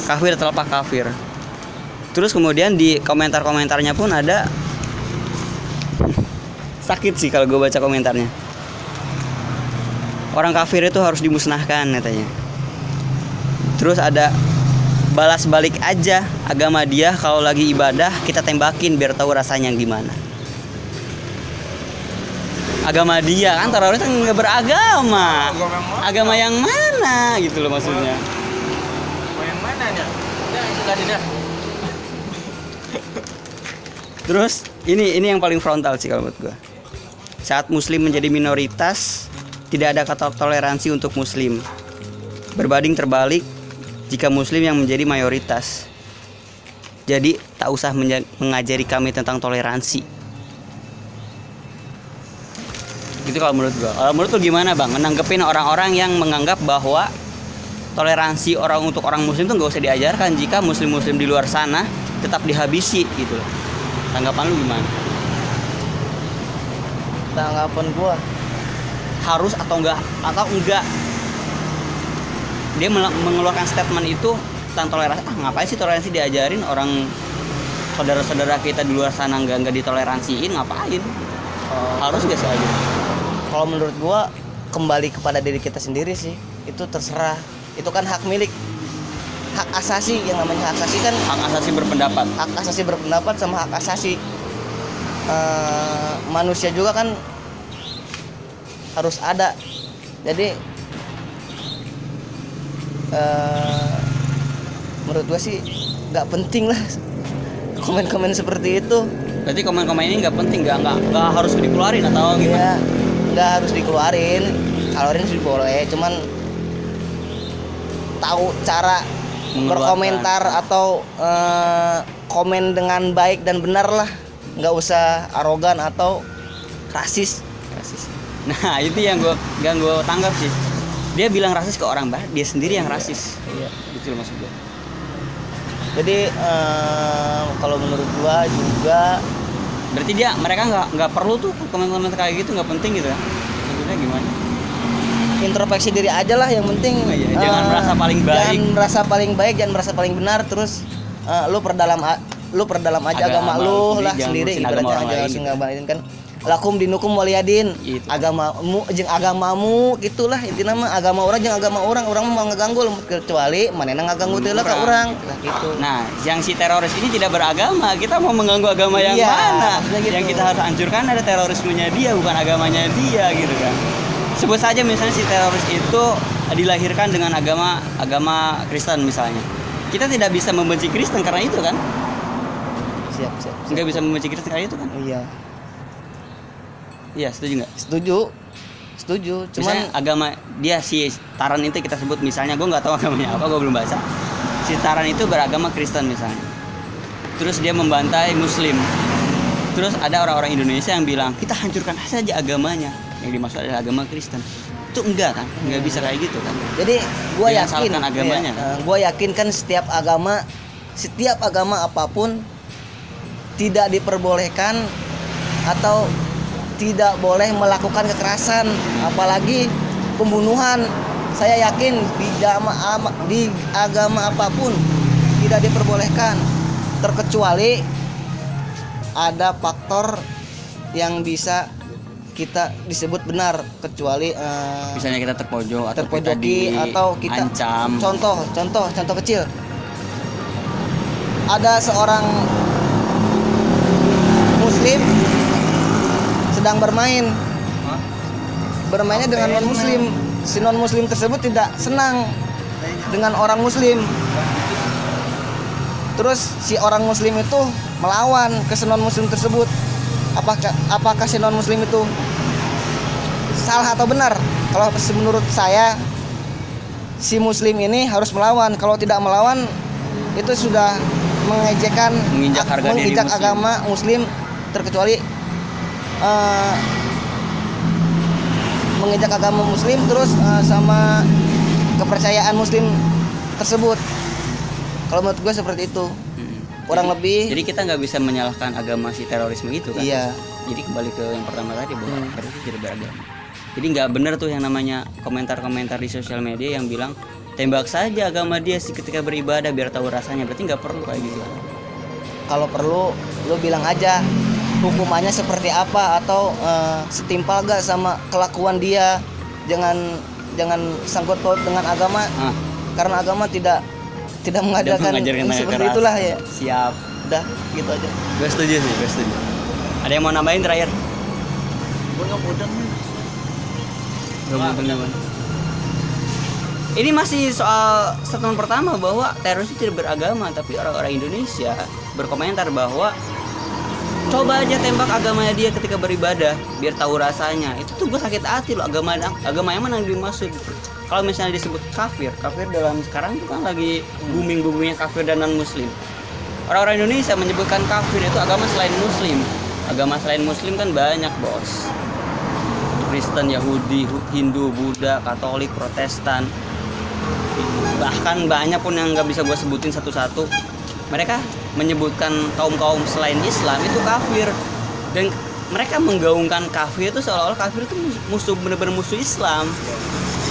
Kafir terlepas kafir. Terus kemudian di komentar-komentarnya pun ada sakit sih kalau gue baca komentarnya. Orang kafir itu harus dimusnahkan katanya. Terus ada balas balik aja agama dia kalau lagi ibadah kita tembakin biar tahu rasanya gimana. Agama dia kan teroris kan nggak beragama. Agama yang mana gitu loh maksudnya. Mau yang mana dah. Terus ini ini yang paling frontal sih kalau menurut gua. Saat muslim menjadi minoritas, tidak ada kata toleransi untuk muslim. Berbanding terbalik jika muslim yang menjadi mayoritas. Jadi tak usah mengajari kami tentang toleransi. Gitu kalau menurut gua. Kalau menurut lu gimana, Bang? Menanggepin orang-orang yang menganggap bahwa toleransi orang untuk orang muslim tuh nggak usah diajarkan jika muslim-muslim di luar sana tetap dihabisi gitu loh. Tanggapan lu gimana? tanggapan gua Harus atau enggak atau enggak? Dia mengeluarkan statement itu tentang toleransi. Ah, ngapain sih toleransi diajarin orang saudara-saudara kita di luar sana enggak enggak ditoleransiin ngapain? Harus gak sih gitu? kalau menurut gua kembali kepada diri kita sendiri sih itu terserah itu kan hak milik hak asasi yang namanya hak asasi kan Hak asasi berpendapat. hak asasi berpendapat sama hak asasi eh, manusia juga kan harus ada jadi eh, menurut gua sih nggak penting lah komen-komen seperti itu Berarti komen-komen ini nggak penting, nggak nggak nggak harus dikeluarin atau gimana? ya nggak harus dikeluarin keluarin sih boleh cuman tahu cara berkomentar atau eh, komen dengan baik dan benar lah nggak usah arogan atau rasis rasis. Nah itu yang gue yang gue tanggap sih. Dia bilang rasis ke orang barat, dia sendiri yang rasis. Iya. Gitu loh maksud gue. jadi eh, kalau menurut gua juga Berarti dia mereka nggak nggak perlu tuh komen-komen kayak gitu nggak penting gitu ya. Maksudnya gimana? introspeksi diri aja lah yang penting Oh iya, jangan eh, merasa paling baik. jangan merasa paling baik jangan merasa paling benar terus eh, lu perdalam lu perdalam aja Agama agama, lu sendiri, lah jangan sendiri ibaratnya aja gitu. ngabarin kan lakum dinukum waliyadin Gitu. agamamu jeung agamamu gitulah intinya mah agama orang jeung agama orang orang mau ngeganggu kecuali manehna ngaganggu teh lah ka Orang. gitu Nah, yang si teroris ini tidak beragama. Kita mau mengganggu agama yang Iya, mana? gitu. Yang kita harus hancurkan ada terorismenya dia, bukan agamanya dia gitu kan. Sebut saja misalnya si teroris itu dilahirkan dengan agama agama Kristen misalnya. Kita tidak bisa membenci Kristen karena itu kan? siap siap, siap. Nggak bisa membenci Kristen karena itu kan? iya Iya, setuju nggak? setuju. Setuju. Cuman Misalnya agama dia si Taran itu kita sebut misalnya gue nggak tahu agamanya apa gue belum baca. Si Taran itu beragama Kristen misalnya. Terus dia membantai Muslim. Terus ada orang-orang Indonesia yang bilang kita hancurkan saja agamanya. Yang dimaksud adalah agama Kristen. Itu enggak kan? Nggak bisa kayak gitu kan? Jadi Jangan yakin agamanya, iya, kan? eh, gua yakin kan setiap agama setiap agama apa pun tidak diperbolehkan atau tidak boleh melakukan kekerasan apalagi pembunuhan. Saya yakin di agama ama- di agama apa pun tidak diperbolehkan terkecuali ada faktor yang bisa kita disebut benar kecuali eh, misalnya kita terpojok atau kita terpojoki atau kita ancam contoh contoh contoh kecil ada seorang muslim sedang bermain. Bermainnya dengan non muslim si non muslim tersebut tidak senang dengan orang muslim. Terus si orang muslim itu melawan ke si non muslim tersebut. Apakah apakah si non muslim itu salah atau benar? Kalau menurut saya si muslim ini harus melawan. Kalau tidak melawan itu sudah mengejekkan Menginjak harga diri menginjak muslim. agama muslim terkecuali eh, menginjak agama muslim terus eh, sama kepercayaan muslim tersebut. Kalau menurut gue seperti itu. Mm. kurang Jadi- lebih. jadi kita nggak bisa menyalahkan agama si terorisme itu kan? Iya. Jadi kembali ke yang pertama tadi bahwa Hmm. teroris tidak beragama. Jadi nggak benar tuh yang namanya komentar-komentar di sosial media yang bilang tembak saja agama dia sih ketika beribadah biar tahu rasanya. Berarti nggak perlu kayak gitu. Kalau perlu lu bilang aja hukumannya seperti apa atau eh, setimpal gak sama kelakuan dia? Jangan jangan sangkut paut dengan agama. Ah. Karena agama tidak tidak mengajarkan mengajarkan seperti keras. itulah ya. Siap. Udah gitu aja. Gue setuju sih gue setuju. Ada yang mau nambahin terakhir? Gak mudeng, gak mudeng. Ini masih soal statement pertama bahwa teroris itu tidak beragama, tapi orang-orang Indonesia berkomentar bahwa coba aja tembak agamanya dia ketika beribadah biar tahu rasanya. Itu tuh gue sakit hati loh agama agama yang mana yang dimaksud. Kalau misalnya disebut kafir, kafir dalam sekarang itu kan lagi booming boomingnya kafir dan non muslim. Orang-orang Indonesia menyebutkan kafir itu agama selain muslim. Agama selain muslim kan banyak bos. Kristen, Yahudi, Hindu, Buddha, Katolik, Protestan. Bahkan banyak pun yang nggak bisa gue sebutin satu-satu. Mereka menyebutkan kaum-kaum selain Islam itu kafir. Dan mereka menggaungkan kafir itu seolah-olah kafir itu musuh bener-bener musuh Islam.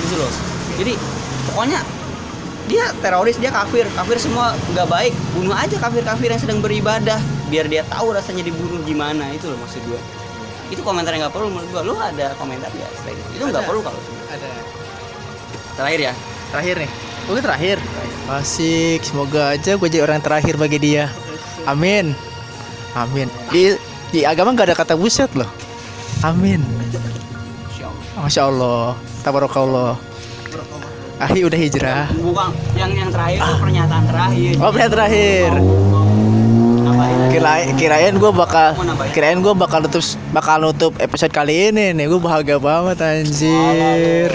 Gitu loh. Jadi pokoknya dia teroris dia kafir. Kafir semua nggak baik. Bunuh aja kafir kafir yang sedang beribadah biar dia tahu rasanya dibunuh gimana. Itu loh maksud gue itu komentar yang nggak perlu menurut gue lu ada komentar ya selain itu? Itu nggak perlu kalau ada. Terakhir ya. Terakhir nih gue terakhir? Asik semoga aja gue jadi orang terakhir bagi dia. Amin. Amin. Di di agama nggak ada kata buset loh. Amin. Masya allah. Tabarakallah. Ahi udah hijrah. Bukan yang yang terakhir itu pernyataan terakhir. Oh pernyataan terakhir. Kirain kirain gue bakal kirain gue bakal nutup bakal nutup episode kali ini nih gue bahagia banget anjir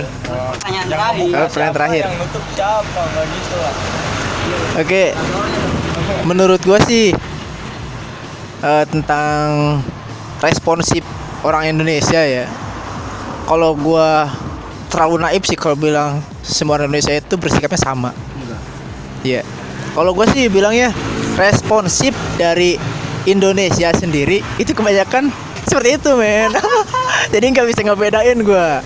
pertanyaan terakhir pertanyaan terakhir Oke, menurut gua sih eh, tentang responsif orang Indonesia ya. Kalau gua terlalu naif sih kalau bilang semua orang Indonesia itu bersikapnya sama. Iya. Kalau gua sih bilangnya responsif dari Indonesia sendiri itu kebanyakan seperti itu men. Jadi nggak bisa ngebedain gua.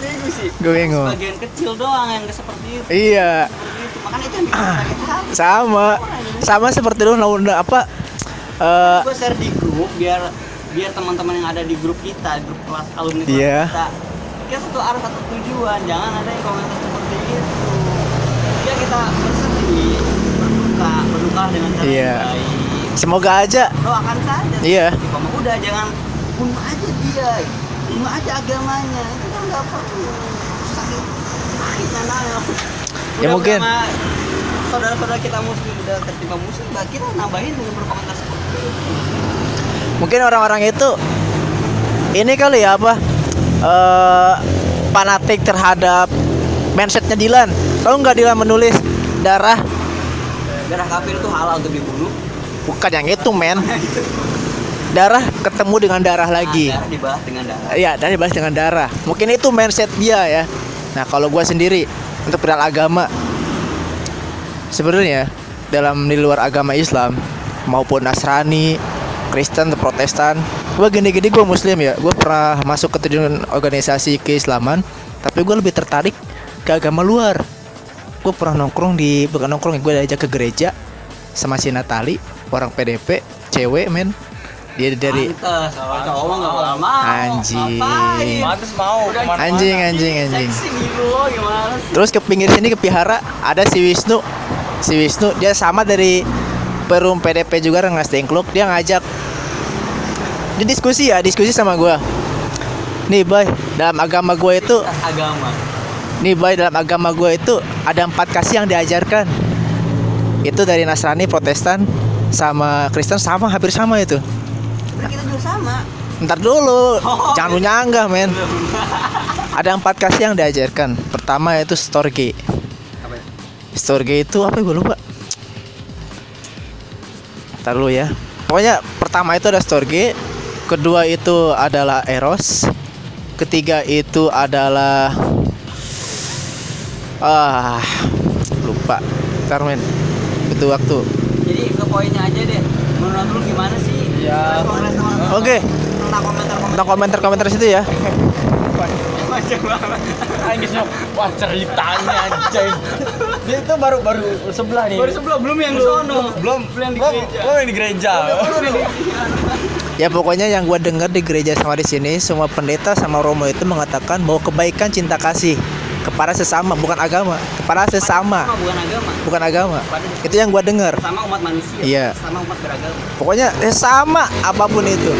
gue bingung Bagian kecil doang yang seperti itu. iya Seperti itu. Makanya itu yang bikin sama sama seperti lu nah, nah, apa eh gue share di grup biar biar teman-teman yang ada di grup kita grup kelas alumni kelas Iya. kita kita satu arah satu tujuan jangan ada yang komentar seperti itu ya kita bersedih berduka berduka dengan cara Iya. yang baik semoga aja. Doakan saja. Iya. Mah udah jangan bunuh aja dia. Bunuh aja agamanya. Itu kan nggak perlu sakit. Sakitnya nanya Ya mungkin. saudara-saudara kita muslim. Udah tertimpa muslim bah kita nambahin dengan berkomentar seperti itu. Mungkin orang-orang itu ini kali ya apa eh fanatik terhadap mindsetnya Dilan. Tahu nggak Dilan menulis darah? Darah kafir itu halal untuk dibunuh bukan yang itu men darah ketemu dengan darah lagi Nah, darah dibahas dengan darah Iya, dari bahas dengan darah. Mungkin itu mindset dia ya. Nah, kalau gua sendiri untuk perihal agama, sebenarnya dalam di luar agama Islam maupun Nasrani, Kristen, atau Protestan, gua gini-gini gua Muslim ya. Gua pernah masuk ke tujuan organisasi keislaman, tapi gua lebih tertarik ke agama luar. Gue pernah nongkrong di bukan nongkrong, gue diajak ke gereja sama si Natali, orang PDP, cewek men. Dia dari kalau cowok nggak Anjing. Mau anjing anjing anjing. Terus ke pinggir sini ke Pihara ada si Wisnu. Si Wisnu dia sama dari Perum PDP juga Rengas Dengkluk. Dia ngajak dia diskusi ya, diskusi sama gua. Nih, boy, dalam agama gue itu, agama nih boy, dalam agama gue itu ada empat kasih yang diajarkan. Itu dari Nasrani, Protestan, sama Kristen sama hampir sama itu. Kita juga sama Ntar dulu, Oh. jangan lu nyanggah men. Ada empat kasih yang diajarkan. Pertama itu storge. Apa itu? Storge itu apa gue lupa. Ntar dulu ya. Pokoknya pertama itu ada storge, kedua itu adalah eros, ketiga itu adalah ah lupa. Ntar men. Itu waktu. Poinnya aja deh Menurut lu gimana sih Ya. Oke. Komentar-komentar Tentang komentar-komentar situ ya. Macam banget Anjing wah ceritanya anjing. Dia itu baru baru sebelah nih. Baru sebelah belum yang sono belum Belum yang di belum gereja. belum yang di gereja. Ya pokoknya yang gue dengar di gereja sama di sini semua pendeta sama romo itu mengatakan bahwa kebaikan cinta kasih kepada sesama bukan agama. Kepada sesama. Sama bukan agama. Bukan agama. Itu yang gue dengar. Sama umat manusia. Iya. Sama umat beragama. Pokoknya eh, sama apa pun itu.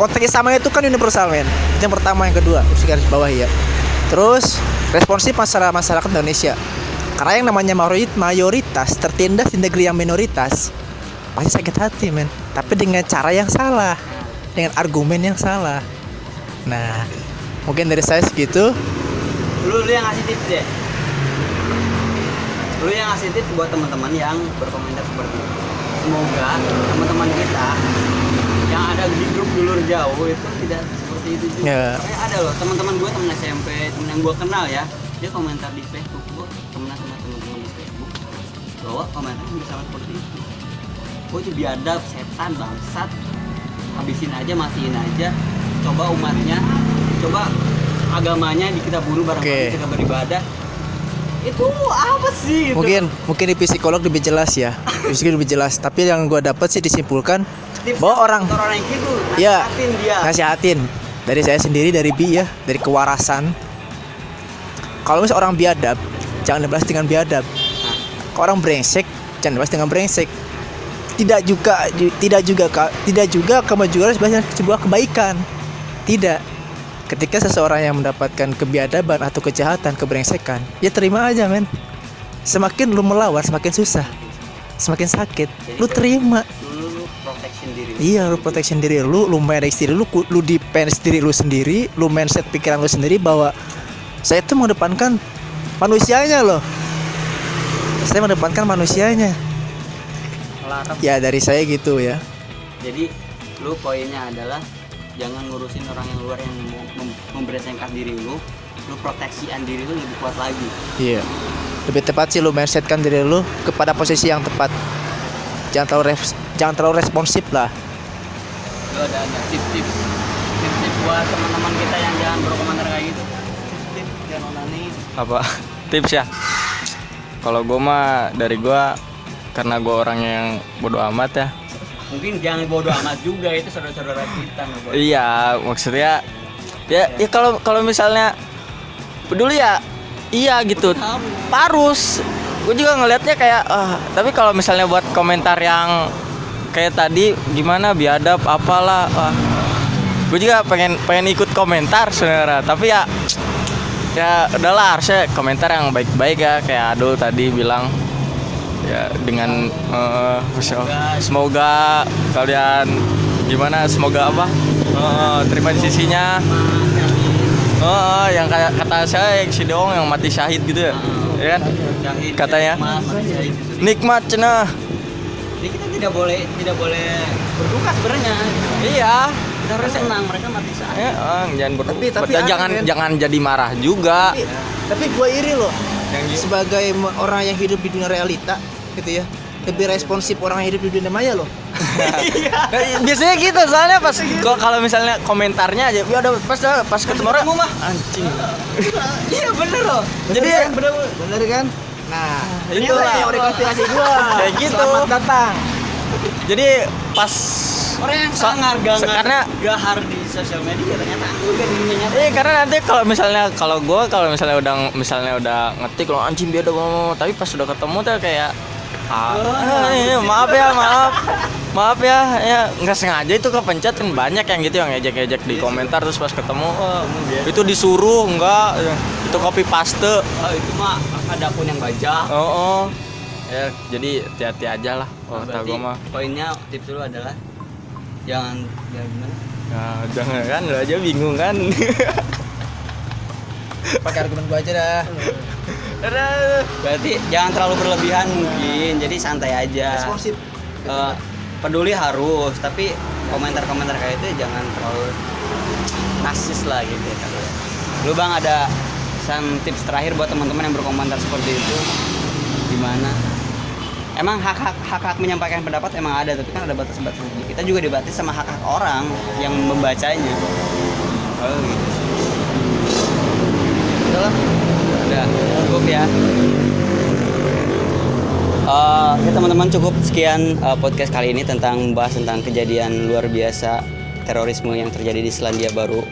Konteks sama itu kan universal men. Itu yang pertama yang kedua. Harus garis bawah ya. Terus responsif masyarakat masyarakat Indonesia. Karena yang namanya mayorit- mayoritas tertindas di negeri yang minoritas pasti sakit hati men. Tapi dengan cara yang salah. Dengan argumen yang salah. Nah mungkin dari saya segitu lu lu yang ngasih tips deh. Lu yang ngasih tips buat teman-teman yang berkomentar seperti itu semoga teman-teman kita yang ada di grup dulur jauh itu tidak seperti itu juga. Ya. Soalnya ada loh teman-teman gue temen SMP temen yang gue kenal ya. Dia komentar di Facebook gue temenan sama teman-teman di Facebook. Bahwa komentar bisa seperti itu. Gue itu biadab setan bangsat. Habisin aja matiin aja. Coba umatnya coba agamanya di kita bunuh bareng-bareng Oke. kita beribadah. Itu apa sih gitu? mungkin mungkin di psikolog lebih jelas ya. Psikolog lebih jelas. Tapi yang gue dapat sih disimpulkan Tipsnya bahwa orang orang yang gitu nasihatin nasihatin. Dari saya sendiri dari bi ya dari kewarasan. Kalau misalnya orang biadab jangan dibalas dengan biadab. Kalau orang brengsek jangan dibalas dengan brengsek. Tidak juga ju- tidak juga tidak juga kemajuan sebagai sebuah kebaikan. Tidak ketika seseorang yang mendapatkan kebiadaban atau kejahatan kebrengsekan ya terima aja men semakin lu melawan semakin susah semakin sakit lu terima dulu lu protection diri. Iya, lu protection diri lu, lu manage diri lu, lu defense diri lu sendiri, lu mindset pikiran lu sendiri bahwa saya itu mengedepankan manusianya loh. Saya mengedepankan manusianya. Melarang. Ya dari saya gitu ya. jadi lu poinnya adalah jangan ngurusin orang yang luar yang mau mem- memberesengkan diri lu lu proteksian diri lu lebih kuat lagi Iya. Lebih tepat sih lu mindsetkan diri lu kepada posisi yang tepat. Jangan terlalu res- jangan terlalu responsif lah. lu ada ada tips-tips tips-tips buat teman-teman kita yang jangan berkomentar kayak gitu tips jangan apa tips ya kalau gue mah dari gue karena gue orang yang bodoh amat ya mungkin jangan bodoh amat juga itu saudara-saudara kita nggak boleh. iya maksudnya ya ya kalau kalau misalnya peduli ya iya gitu. Harus gue juga ngelihatnya kayak ah, tapi kalau misalnya buat komentar yang kayak tadi gimana biadab apalah ah, gue juga pengen pengen ikut komentar sebenarnya tapi ya ya udahlah harusnya komentar yang baik-baik ya. Kayak Adul tadi bilang ya dengan eh, semoga, semoga kalian gimana semoga apa Eh, terima di sisinya Oh, yang kayak kata saya yang si Deong yang mati syahid gitu ya. Ya kan? Syahid, Katanya. nikmat, cenah. Jadi kita tidak boleh tidak boleh berduka sebenarnya. Iya. Kita harus senang mereka mati syahid. Ya, eh, jangan ber Tapi- tapi aneh, jangan jangan jadi marah juga. tapi, tapi gue iri loh Yang sebagai orang yang hidup di dunia realita gitu ya lebih responsif orang yang hidup di dunia maya loh Eh, Biasanya gitu soalnya pas kok kalau misalnya komentarnya aja ya udah pas pas ketemu orang mah anjing. Iya bener loh. Jadi kan? bener, bener kan nah itu itu lah. yang rekonstruksi gua Kayak gitu. selamat datang Jadi pas Orang yang So- sangar gak karena- gahar di sosial media ternyata dunia nyata. Eh karena nanti kalau misalnya kalau gue kalau misalnya udah misalnya udah ngetik lo anjing biar mau tapi pas udah ketemu tuh kayak ah, ah, iya, maaf ya maaf. Maaf ya ya nggak sengaja itu kepencet kan banyak yang gitu yang ngejek-ngejek di komentar terus pas ketemu oh, itu disuruh enggak itu copy paste. Oh, itu mah ada pun yang baca. oh, oh. ya jadi hati-hati aja lah oh Berarti gue mah. poinnya tips dulu adalah jangan ya gimana? nah, jangan kan lo aja bingung kan pakai argumen gua aja dah Berarti jangan terlalu berlebihan mungkin. Jadi santai aja. responsif Eh, peduli harus, tapi komentar-komentar kayak itu jangan terlalu nasis lah gitu ya kan. Lu Bang ada pesan tips terakhir buat teman-teman yang berkomentar seperti itu gimana? Emang hak hak hak hak menyampaikan pendapat emang ada, tapi kan ada batas-batasnya. Kita juga dibatasi sama hak hak orang yang membacanya. Oh gitu. Udah. Udah, cukup ya. Eh, ya teman-teman cukup sekian eh, podcast kali ini tentang membahas tentang kejadian luar biasa terorisme yang terjadi di Selandia Baru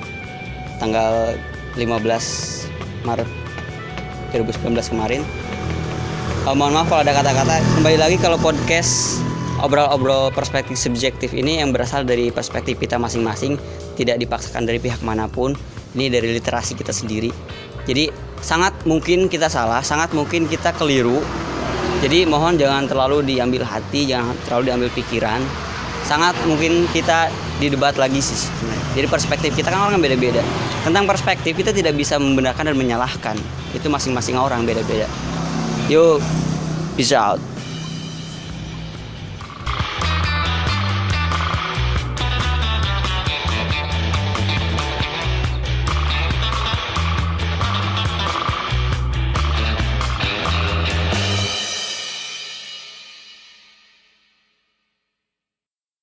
tanggal 15 Maret 2019 kemarin. Eh, mohon maaf kalau ada kata-kata. Kembali lagi kalau podcast obrol-obrol perspektif subjektif ini yang berasal dari perspektif kita masing-masing, tidak dipaksakan dari pihak mana pun. Ini dari literasi kita sendiri. Jadi sangat mungkin kita salah, sangat mungkin kita keliru. Jadi mohon jangan terlalu diambil hati, jangan terlalu diambil pikiran. Sangat mungkin kita didebat lagi sih. Jadi perspektif kita kan orang beda-beda. Tentang perspektif kita tidak bisa membenarkan dan menyalahkan. Itu masing-masing orang beda-beda. Yuk, peace out.